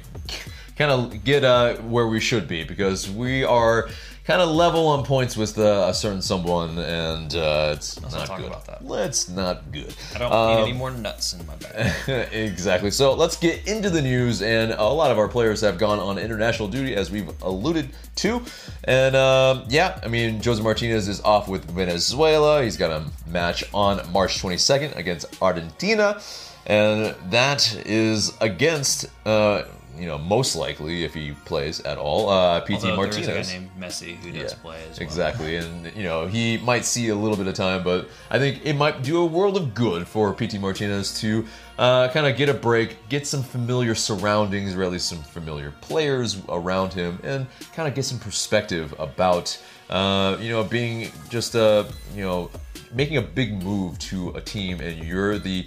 kind of get uh, where we should be because we are kind of level on points with uh, a certain someone, and uh, it's not not talk good. about that. Let's not good. I don't Um, need any more nuts in my bag. [LAUGHS] exactly. So let's get into the news, and a lot of our players have gone on international duty, as we've alluded to. And um, yeah, I mean, Josef Martinez is off with Venezuela. He's got a match on March 22nd against Argentina, and that is against. Uh, you know, most likely if he plays at all, uh, Pity Although Martinez. There is a guy named Messi who does play as well. Exactly, and you know he might see a little bit of time, but I think it might do a world of good for Pity Martinez to uh, kind of get a break, get some familiar surroundings, or at least some familiar players around him, and kind of get some perspective about uh, you know being just a you know making a big move to a team, and you're the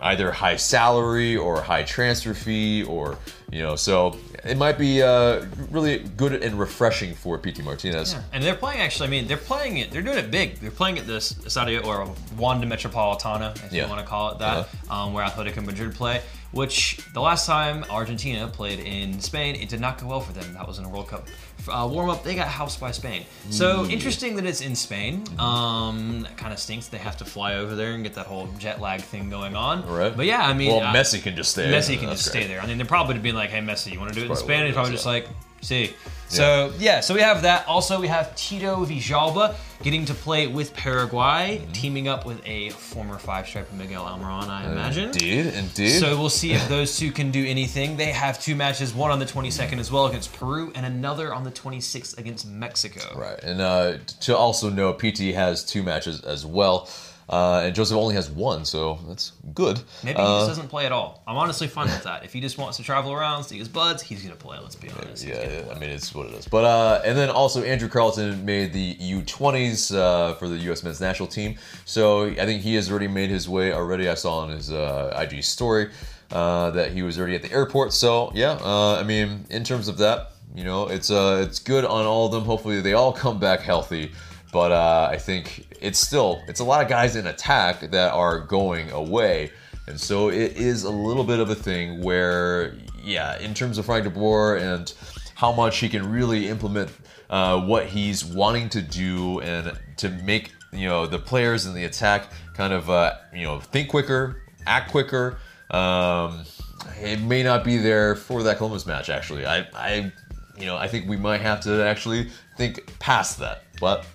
either high salary or high transfer fee or you know so it might be uh, really good and refreshing for Pity Martinez. Yeah. And they're playing actually. I mean, they're playing it. They're doing it big. They're playing at this Estadio or Wanda Metropolitano, if Yeah. you want to call it that, um, where Atletico Madrid play. Which the last time Argentina played in Spain, it did not go well for them. That was in a World Cup uh, warm up. They got housed by Spain. So interesting that it's in Spain. Um, kind of stinks. They have to fly over there and get that whole jet lag thing going on. Right. But yeah, I mean, Well, uh, Messi can just stay. Messi can That's just great. stay there. I mean, they're probably being like, "Hey, Messi, you want to do it in Probably Spanish?" Probably just yeah. like, "See." So yeah, so we have that. Also, we have Tito Villalba getting to play with Paraguay, Mm-hmm. teaming up with a former five-striper Miguel Almiron, I imagine. Indeed, indeed. So we'll see if [LAUGHS] those two can do anything. They have two matches, one on the 22nd as well against Peru, and another on the 26th against Mexico. right, and uh, to also know, Pity has two matches as well, uh, and Josef only has one, so that's good. Maybe he Uh, just doesn't play at all. I'm honestly fine with that. If he just wants to travel around, see his buds, he's gonna play. Let's be honest. Yeah, yeah. I mean it's what it is. But uh, and then also Andrew Carleton made the U20s uh, for the U.S. men's national team. So I think he has already made his way already. I saw on his uh, IG story uh, that he was already at the airport. So yeah, uh, I mean in terms of that, you know, it's uh, it's good on all of them. Hopefully they all come back healthy. But uh, I think it's still it's a lot of guys in attack that are going away. And so it is a little bit of a thing where, yeah, in terms of Frank de Boer and how much he can really implement uh, what he's wanting to do and to make you know the players in the attack kind of uh, you know think quicker, act quicker. Um, it may not be there for that Columbus match. Actually, I, I, you know, I think we might have to actually think past that. But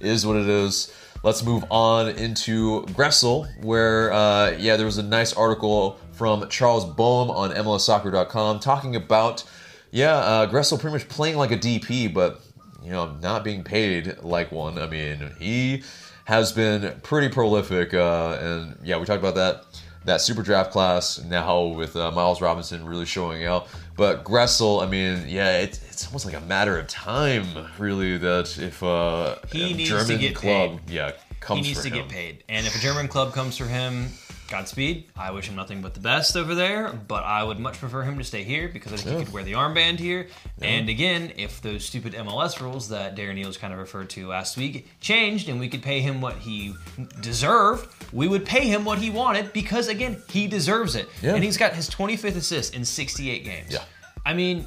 is what it is. Let's move on into Gressel, where, uh, yeah, there was a nice article from Charles Boehm on MLSsoccer.com talking about, yeah, uh, Gressel pretty much playing like a DP, but, you know, not being paid like one. I mean, he has been pretty prolific, uh, and yeah, we talked about that that super draft class now with uh, Miles Robinson really showing out. But Gressel, I mean, yeah, it's, it's almost like a matter of time, really, that if uh, He a needs German to get club, paid. yeah, comes for him. he needs to him. get paid. And if a German club comes for him, Godspeed. I wish him nothing but the best over there, but I would much prefer him to stay here because I think he could wear the armband here. And again, if those stupid MLS rules that Darren Eales kind of referred to last week changed and we could pay him what he deserved, we would pay him what he wanted because again, he deserves it. Yeah. And he's got his 25th assist in 68 games. Yeah. I mean,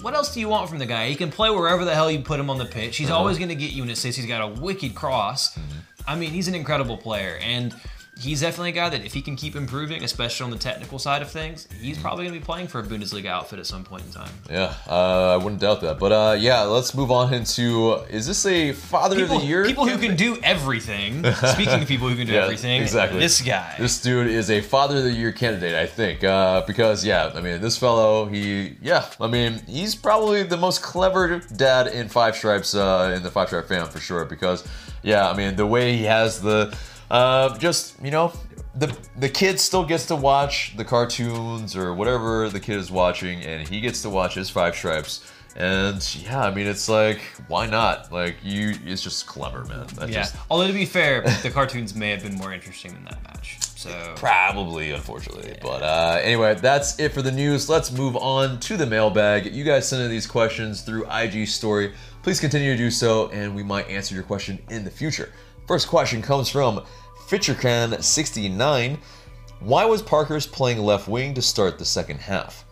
what else do you want from the guy? He can play wherever the hell you put him on the pitch. He's uh-huh. always going to get you an assist. He's got a wicked cross. Mm-hmm. I mean, he's an incredible player, and he's definitely a guy that if he can keep improving, especially on the technical side of things, he's probably going to be playing for a Bundesliga outfit at some point in time. Yeah, uh, I wouldn't doubt that. But uh, yeah, let's move on into is this a Father People, of the Year? people who can do everything. Speaking of people who can do [LAUGHS] Yeah, everything, exactly. This guy. This dude is a Father of the Year candidate, I think, uh, because yeah, I mean, this fellow, he, yeah, I mean, he's probably the most clever dad in Five Stripes, uh, in the Five Stripe fam for sure. Because yeah, I mean, the way he has the, uh, just you know, the the kid still gets to watch the cartoons or whatever the kid is watching, and he gets to watch his Five Stripes. And yeah, I mean, it's like, why not? Like, you, it's just clever, man. That's yeah. just Although to be fair, [LAUGHS] the cartoons may have been more interesting than that match. So Probably, unfortunately. But uh, anyway, that's it for the news. Let's move on to the mailbag. You guys send in these questions through IG story. Please continue to do so, and we might answer your question in the future. First question comes from FitcherCan69. Why was Parkhurst playing left wing to start the second half?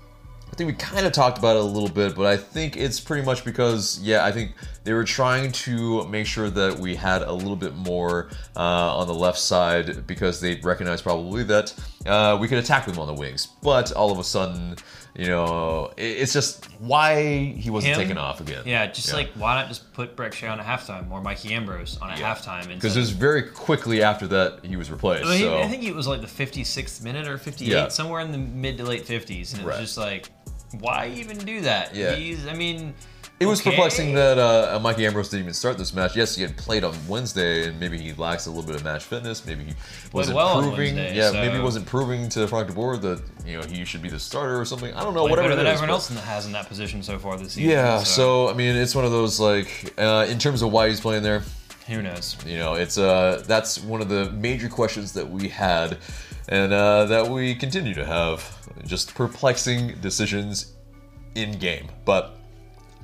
I think we kind of talked about it a little bit, but I think it's pretty much because, yeah, I think they were trying to make sure that we had a little bit more uh, on the left side because they recognized probably that uh, we could attack them on the wings. But all of a sudden, you know, it, it's just why he wasn't Him? taken off again. yeah, just like why not just put Brek Shea on a halftime or Mikey Ambrose on at halftime? Because it was very quickly after that he was replaced. I, mean, so. I think it was like the 56th minute or 58, Yeah. somewhere in the mid to late 50s, and it was Right. just like, why even do that? Yeah. He's, I mean, It was okay. perplexing that uh, Mikey Ambrose didn't even start this match. Yes, he had played on Wednesday, and maybe he lacks a little bit of match fitness. Maybe he wasn't well proving. Wednesday, yeah, so- maybe he wasn't proving to Frank de Boer that you know he should be the starter or something. I don't know. Played whatever better than is, everyone else has in that position so far this season. Yeah, so I mean, it's one of those like uh, in terms of why he's playing there. who knows? You know, it's uh that's one of the major questions that we had, and uh, that we continue to have. Just perplexing decisions in game. But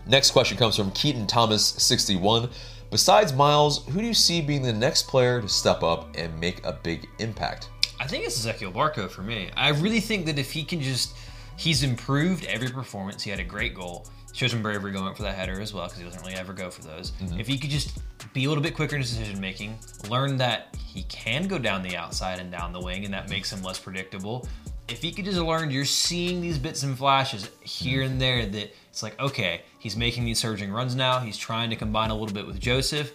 next question comes from Keaton Thomas, sixty one. Besides Miles, who do you see being the next player to step up and make a big impact? I think it's Ezequiel Barco for me. I really think that if he can just, he's improved every performance. He had a great goal. Shows some bravery going up for that header as well because he doesn't really ever go for those. Mm-hmm. If he could just be a little bit quicker in his decision making, learn that he can go down the outside and down the wing, and that makes him less predictable. If he could just learn, you're seeing these bits and flashes here and there that it's like, okay, he's making these surging runs now. He's trying to combine a little bit with Josef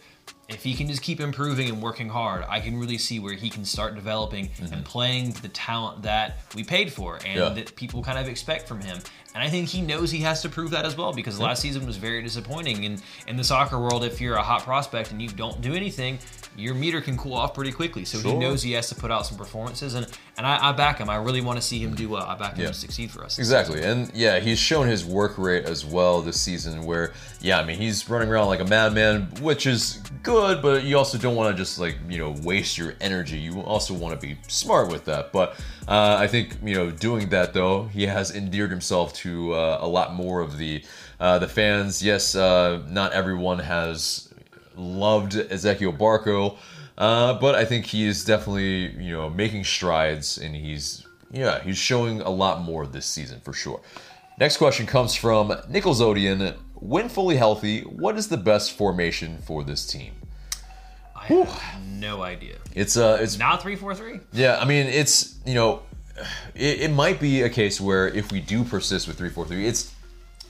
if he can just keep improving and working hard, I can really see where he can start developing and mm-hmm. playing the talent that we paid for and Yeah. that people kind of expect from him. And I think he knows he has to prove that as well because last season was very disappointing. And in the soccer world, if you're a hot prospect and you don't do anything, your meter can cool off pretty quickly. So he knows he has to put out some performances, and and I, I back him. I really want to see him do well. I back him Yeah. to succeed for us. Exactly, and yeah, he's shown his work rate as well this season. Where yeah, I mean he's running around like a madman, which is good, but you also don't want to just like you know waste your energy. You also want to be smart with that. But uh, I think you know doing that though, he has endeared himself to uh, a lot more of the uh, the fans. Yes, uh, not everyone has loved Ezequiel Barco. Uh, but I think he is definitely, you know, making strides and he's, yeah, he's showing a lot more this season for sure. Next question comes from Nichols Odian. When fully healthy, what is the best formation for this team? I have no idea. It's uh, it's Not three four three. Yeah, I mean, it's you know, it, it might be a case where if we do persist with three four three, it's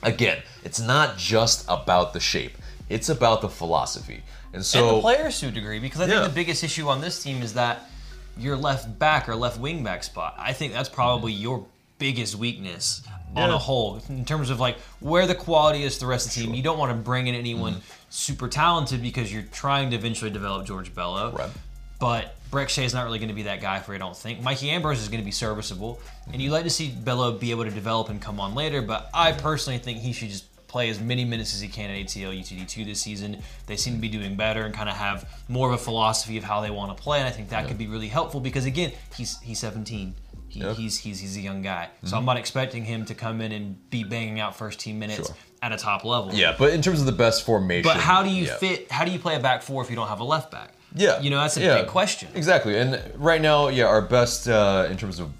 again, it's not just about the shape; it's about the philosophy. And so, and the players to a degree, because I think Yeah. the biggest issue on this team is that your left back or left wing back spot. I think that's probably mm-hmm. your biggest weakness on a whole in terms of like where the quality is to the rest of the team. You don't want to bring in anyone mm-hmm. super talented because you're trying to eventually develop George Bello. Right. But Brek Shea is not really going to be that guy for you, I don't think. Mikey Ambrose is going to be serviceable, and you'd mm-hmm. like to see Bello be able to develop and come on later. But I personally think he should just play as many minutes as he can at ATL UTD2 this season. They seem to be doing better and kind of have more of a philosophy of how they want to play, and I think that could be really helpful because again, he's he's 17. He, Yeah. He's he's he's a young guy, so I'm not expecting him to come in and be banging out first team minutes Sure. at a top level. yeah, but in terms of the best formation, But how do you yeah. fit? How do you play a back four if you don't have a left back? Yeah, you know that's a yeah. big question. Exactly, and right now, yeah, our best uh, in terms of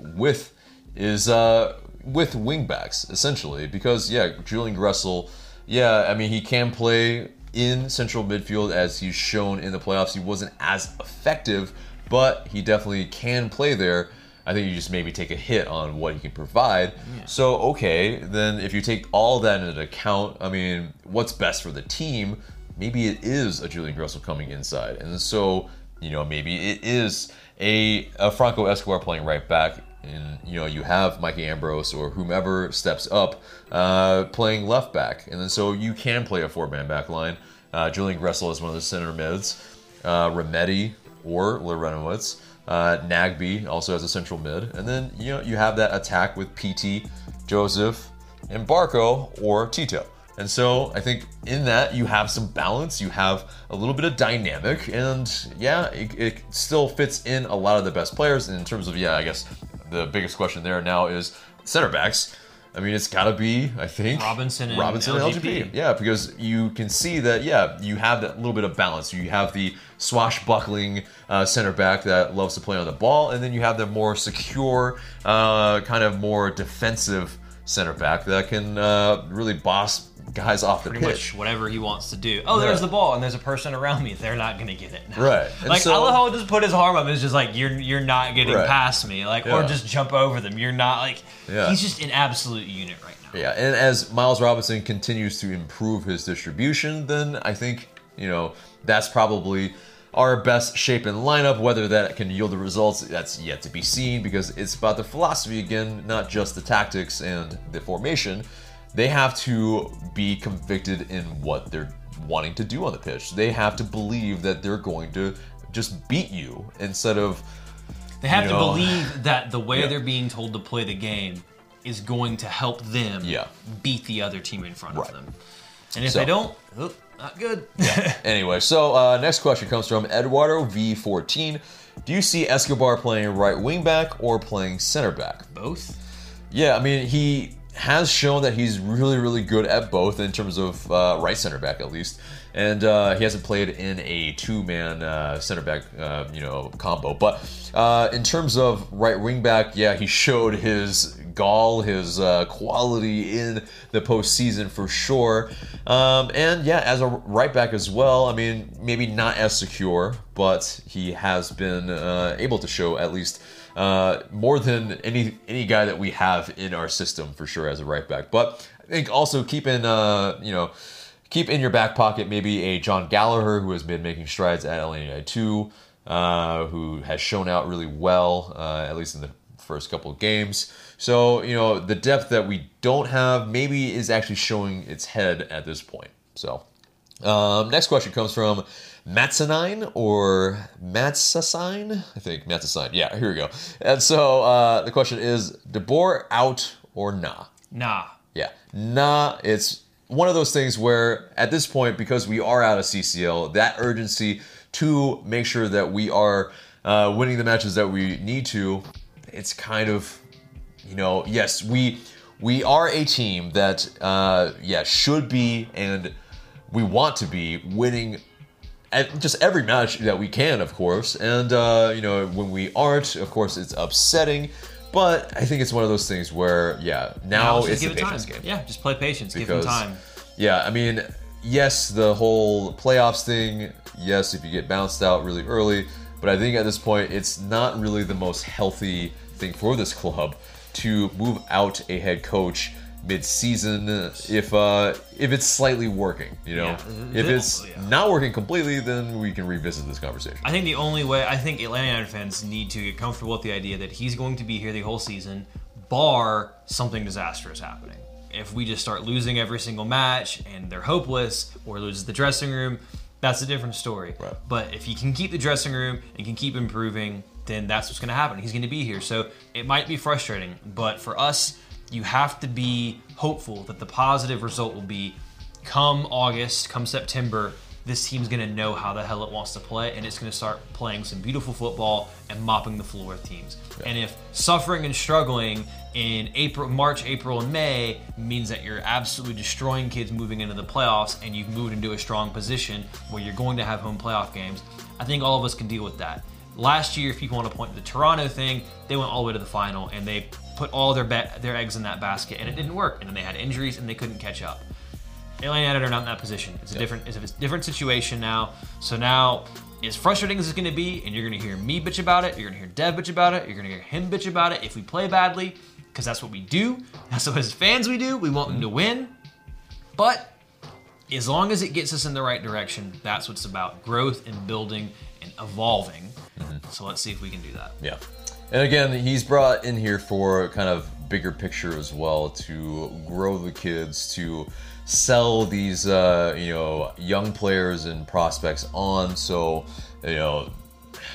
[LAUGHS] width is uh, with wingbacks essentially because yeah, Julian Gressel, yeah, I mean he can play in central midfield as he's shown in the playoffs. He wasn't as effective, but he definitely can play there. I think you just maybe take a hit on what he can provide. So okay, then if you take all that into account, I mean, what's best for the team? Maybe it is a Julian Gressel coming inside, and so you know maybe it is a, a Franco Escobar playing right back, and you know you have Mikey Ambrose or whomever steps up uh, playing left back, and then so you can play a four man back line. Uh, Julian Gressel is one of the center mids. Uh, Remedi or Larentowicz. Uh, Nagbe also has a central mid, and then you know you have that attack with Pity, Josef, and Barco or Tito. And so I think in that you have some balance, you have a little bit of dynamic, and yeah, it, it still fits in a lot of the best players. And in terms of yeah, I guess the biggest question there now is center backs. I mean, it's got to be, I think, Robinson and Robinson and LGP. LGP. Yeah, because you can see that, yeah, you have that little bit of balance. You have the swashbuckling uh, center back that loves to play on the ball, and then you have the more secure, uh, kind of more defensive center back that can uh, really boss guys off the pretty pitch. much whatever he wants to do. Oh, there's Yeah. the ball, and there's a person around me. They're not gonna get it. Right. And Like so- I love how he just put his arm up. It's just like you're you're not getting Right. past me. Like or just jump over them. You're not like. Yeah. He's just an absolute unit right now. Yeah, and as Miles Robinson continues to improve his distribution, then I think you know that's probably our best shape and lineup. Whether that can yield the results, that's yet to be seen because it's about the philosophy again, not just the tactics and the formation. They have to be convicted in what they're wanting to do on the pitch. They have to believe that they're going to just beat you instead of. They have to know, believe that the way Yeah. they're being told to play the game is going to help them Yeah. beat the other team in front Right. of them. And if So- they don't, oh, not good. [LAUGHS] Anyway, so uh, next question comes from Eduardo V14. Do you see Escobar playing right wing back or playing center back? Both. Yeah, I mean, he has shown that he's really, really good at both in terms of uh, right center back, at least. And uh, he hasn't played in a two-man uh, center back, uh, you know, combo. But uh, in terms of right wing back, yeah, he showed his gall, his uh, quality in the postseason for sure. Um, and yeah, as a right back as well. I mean, maybe not as secure, but he has been able to show at least uh, more than any any guy that we have in our system for sure as a right back. But I think also keep in uh, you know keep in your back pocket maybe a John Gallagher who has been making strides at LA two, uh, who has shown out really well uh, at least in the first couple of games. So you know the depth that we don't have maybe is actually showing its head at this point. So. Um, next question comes from Matsanine or Matsasine? I think Matsasine. Yeah, here we go. And so uh, the question is de Boer out or nah? Nah. Yeah, nah. It's one of those things where at this point, because we are out of CCL, that urgency to make sure that we are uh, winning the matches that we need to, it's kind of, you know, yes, we we are a team that, uh, yeah, should be and we want to be winning at just every match that we can, of course. And uh, you know, when we aren't, of course, it's upsetting. But I think it's one of those things where, yeah, now just it's give a it time. patience game. Yeah, just play patience. give Because, them time. yeah, I mean, yes, the whole playoffs thing, yes, if you get bounced out really early, but I think at this point, it's not really the most healthy thing for this club to move out a head coach mid-season if uh if it's slightly working you know Yeah. if it's Yeah. not working completely then we can revisit this conversation I think the only way I think Atlanta United fans need to get comfortable with the idea that he's going to be here the whole season, bar something disastrous happening. If we just start losing every single match and they're hopeless or loses the dressing room, that's a different story. Right. But if he can keep the dressing room and can keep improving, then that's what's going to happen. He's going to be here. So it might be frustrating, but for us, you have to be hopeful that the positive result will be come August, come September, this team's going to know how the hell it wants to play and it's going to start playing some beautiful football and mopping the floor with teams. And if suffering and struggling in April, March, April, and May means that you're absolutely destroying kids moving into the playoffs and you've moved into a strong position where you're going to have home playoff games, I think all of us can deal with that. Last year, if people want to point to the Toronto thing, they went all the way to the final and they put all their their eggs in that basket and it didn't work. And then they had injuries and they couldn't catch up. Atlanta United are not in that position. It's a different, it's a different situation now. So now, as frustrating as it's going to be, and you're going to hear me bitch about it, you're going to hear Dev bitch about it, you're going to hear him bitch about it if we play badly, because that's what we do. That's what as fans we do. We want them to mm-hmm. win. But as long as it gets us in the right direction, that's what's about growth and building and evolving. Mm-hmm. So let's see if we can do that. Yeah. And again, he's brought in here for kind of bigger picture as well to grow the kids, to sell these uh, you know young players and prospects on. So you know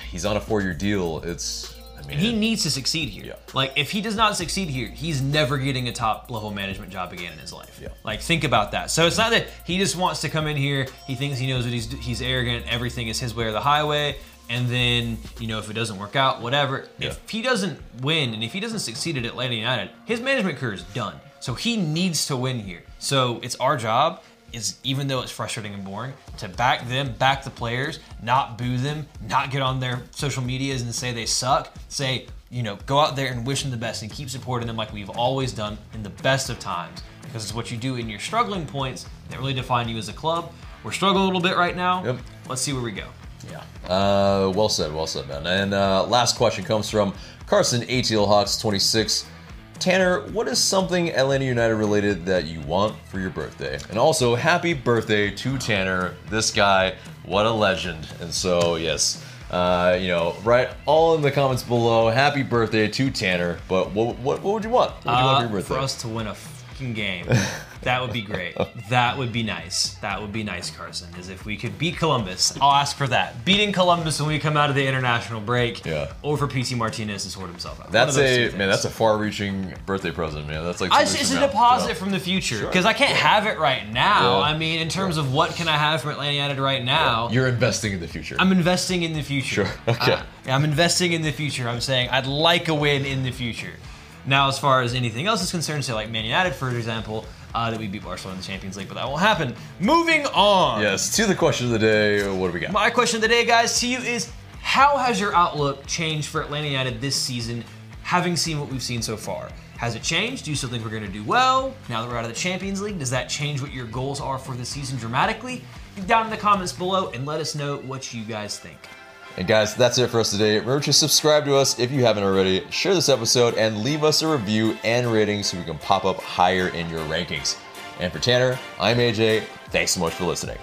he's on a four-year deal. It's I mean And he needs to succeed here. Yeah. Like, if he does not succeed here, he's never getting a top level management job again in his life. Yeah. Like, think about that. So it's not that he just wants to come in here. He thinks he knows what he's he's arrogant. Everything is his way or the highway. And then you know if it doesn't work out, whatever. Yeah. If he doesn't win and if he doesn't succeed at Atlanta United, his management career is done. So he needs to win here. So it's our job. Is even though it's frustrating and boring, to back them, back the players, not boo them, not get on their social medias and say they suck. Say, you know, go out there and wish them the best and keep supporting them like we've always done in the best of times. Because it's what you do in your struggling points that really define you as a club. We're struggling a little bit right now. Yep. Let's see where we go. Yeah. Uh, well said, well said, man. And uh, last question comes from Carson ATL Hawks 26. Tanner, what is something Atlanta United related that you want for your birthday? And also, happy birthday to Tanner. This guy, what a legend. And so, yes, uh, you know, write all in the comments below. Happy birthday to Tanner. But what, what, what would you want? What would you want for your Uh, birthday? For us to win a fucking game. [LAUGHS] That would be great. That would be nice. That would be nice, Carson. Is if we could beat Columbus. I'll ask for that. Beating Columbus when we come out of the international break. Yeah. Or for Pity Martinez to sort himself out. That's One of those a man. That's a far-reaching birthday present, man. That's like I, it's a deposit Yeah. from the future Sure. because I can't have it right now. Yeah. I mean, in terms of what can I have from Atlanta United right now, You're investing in the future. I'm investing in the future. Sure, okay. Uh, I'm investing in the future. I'm saying I'd like a win in the future. Now, as far as anything else is concerned, say like Man United, for example, uh, that we beat Barcelona in the Champions League, but that won't happen. Moving on. yes. To the question of the day. What do we got? My question of the day, guys, to you is how has your outlook changed for Atlanta United this season, having seen what we've seen so far? Has it changed? Do you still think we're going to do well now that we're out of the Champions League? Does that change what your goals are for the season dramatically? Down in the comments below and let us know what you guys think. And guys, that's it for us today. Remember to subscribe to us if you haven't already, share this episode, and leave us a review and rating so we can pop up higher in your rankings. And for Tanner, I'm AJ. Thanks so much for listening.